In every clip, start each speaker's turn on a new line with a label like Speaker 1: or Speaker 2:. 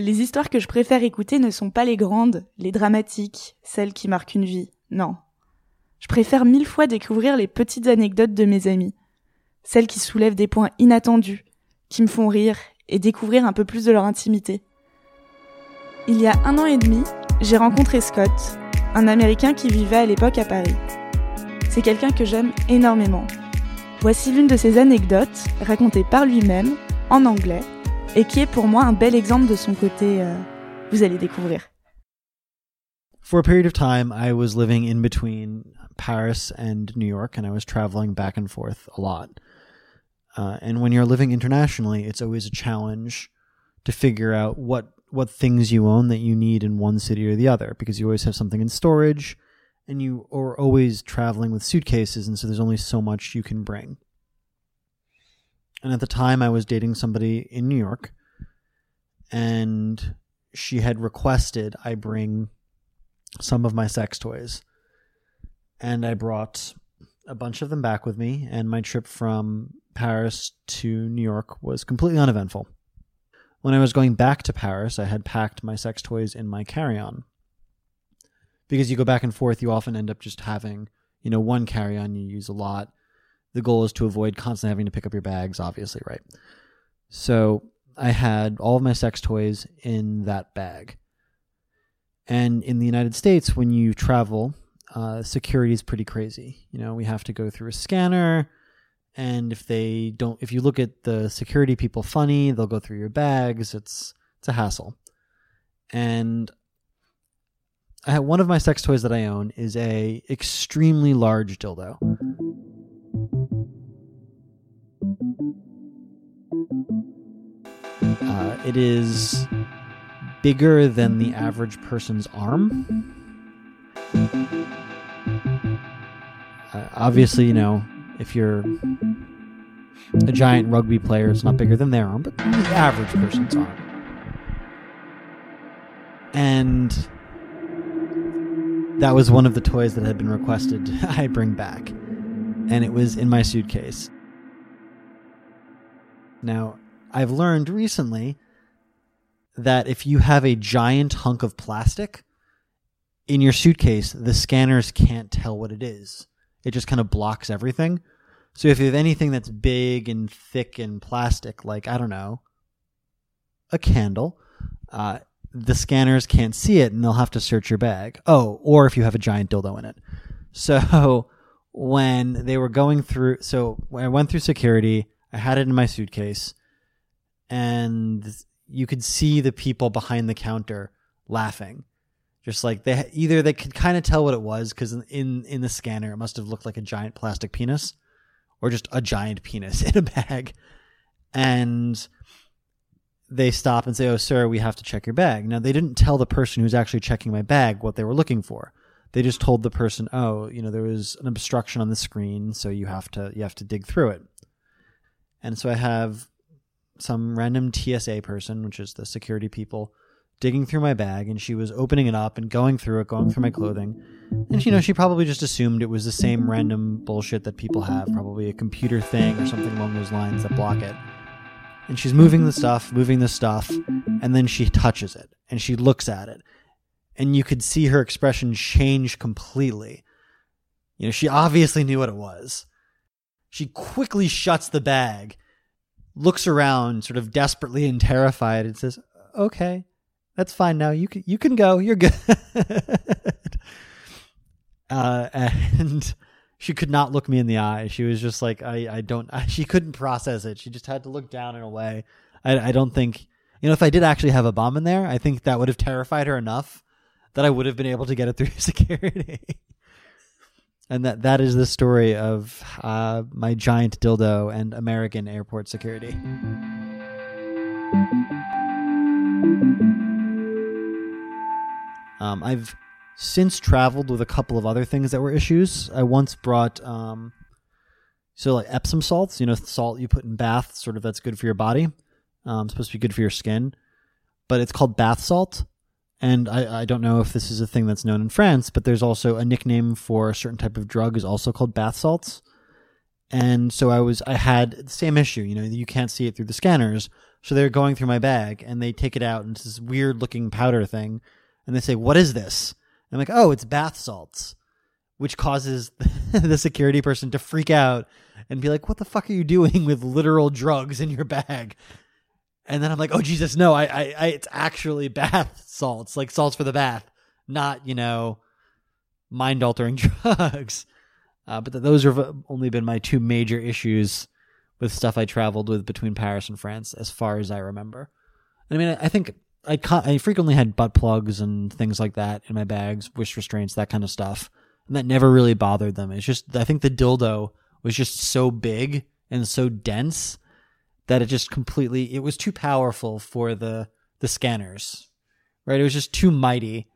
Speaker 1: Les histoires que je préfère écouter ne sont pas les grandes, les dramatiques, celles qui marquent une vie. Non. Je préfère mille fois découvrir les petites anecdotes de mes amis. Celles qui soulèvent des points inattendus, qui me font rire et découvrir un peu plus de leur intimité. Il y a un an et demi, j'ai rencontré Scott, un Américain qui vivait à l'époque à Paris. C'est quelqu'un que j'aime énormément. Voici l'une de ses anecdotes racontée par lui-même, en anglais, et qui est pour moi un bel exemple de son côté. euh, vous allez découvrir.
Speaker 2: For a period of time, I was living in between Paris and New York, and I was traveling back and forth a lot. Uh, and when you're living internationally, it's always a challenge to figure out what what things you own that you need in one city or the other, because you always have something in storage, and you are always traveling with suitcases, and so there's only so much you can bring. And at the time, I was dating somebody in New York, and she had requested I bring some of my sex toys. And I brought a bunch of them back with me, and my trip from Paris to New York was completely uneventful. When I was going back to Paris, I had packed my sex toys in my carry on. Because you go back and forth, you often end up just having, you know, one carry on you use a lot. The goal is to avoid constantly having to pick up your bags, obviously, right? So I had all of my sex toys in that bag. And in the United States, when you travel, uh, security is pretty crazy. You know, we have to go through a scanner, and if they don't, if you look at the security people funny, they'll go through your bags. It's it's a hassle. And I have, one of my sex toys that I own is a extremely large dildo. Uh, it is bigger than the average person's arm. Uh, obviously, you know, if you're a giant rugby player, it's not bigger than their arm, but the average person's arm. And that was one of the toys that had been requested I bring back. And it was in my suitcase. Now, I've learned recently that if you have a giant hunk of plastic in your suitcase, the scanners can't tell what it is. It just kind of blocks everything. So if you have anything that's big and thick and plastic, like, I don't know, a candle, uh, the scanners can't see it and they'll have to search your bag. Oh, or if you have a giant dildo in it. So when they were going through, so I went through security, I had it in my suitcase and you could see the people behind the counter laughing. Just like they either they could kind of tell what it was because in in the scanner it must have looked like a giant plastic penis, or just a giant penis in a bag, and they stop and say, "Oh, sir, we have to check your bag." Now they didn't tell the person who's actually checking my bag what they were looking for. They just told the person, "Oh, you know, there was an obstruction on the screen, so you have to you have to dig through it." And so I have some random TSA person, which is the security people, digging through my bag and she was opening it up and going through it, going through my clothing. And you know, she probably just assumed it was the same random bullshit that people have, probably a computer thing or something along those lines that block it. And she's moving the stuff, moving the stuff, and then she touches it and she looks at it. And you could see her expression change completely. You know, she obviously knew what it was. She quickly shuts the bag, looks around, sort of desperately and terrified, and says, "Okay, that's fine now. You can you can go. You're good." uh, and she could not look me in the eye. She was just like, "I I don't." She couldn't process it. She just had to look down in a way. I I don't think you know if I did actually have a bomb in there, I think that would have terrified her enough that I would have been able to get it through security and that that is the story of uh, my giant dildo and American airport security. Um, I've since traveled with a couple of other things that were issues. I once brought um, so like Epsom salts, you know, salt you put in bath, sort of that's good for your body. Um, supposed to be good for your skin, but it's called bath salt. And I, I don't know if this is a thing that's known in France, but there's also a nickname for a certain type of drug is also called bath salts. And so I was, I had the same issue, you know, you can't see it through the scanners. So they're going through my bag and they take it out and it's this weird looking powder thing. And they say, what is this? And I'm like, oh, it's bath salts, which causes the security person to freak out and be like, what the fuck are you doing with literal drugs in your bag? And then I'm like, oh Jesus, no, I, I, I it's actually bath salts, like salts for the bath, not you know, mind altering drugs. Uh, but th- those have only been my two major issues with stuff I traveled with between Paris and France, as far as I remember. I mean, I, I think I ca- I frequently had butt plugs and things like that in my bags, wish restraints, that kind of stuff, and that never really bothered them. It's just I think the dildo was just so big and so dense that it just completely it was too powerful for the the scanners right? It was just too mighty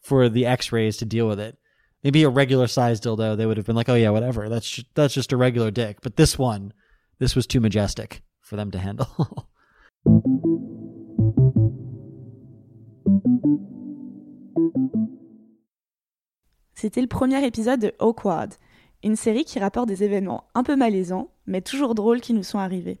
Speaker 2: for the x-rays to deal with it. Maybe a regular sized dildo they would have been like oh yeah whatever. That's just, that's just a regular dick. But this one this was too majestic for them to handle.
Speaker 1: C'était le premier épisode de Awkward, une série qui rapporte des événements un peu malaisants, mais toujours drôles qui nous sont arrivés.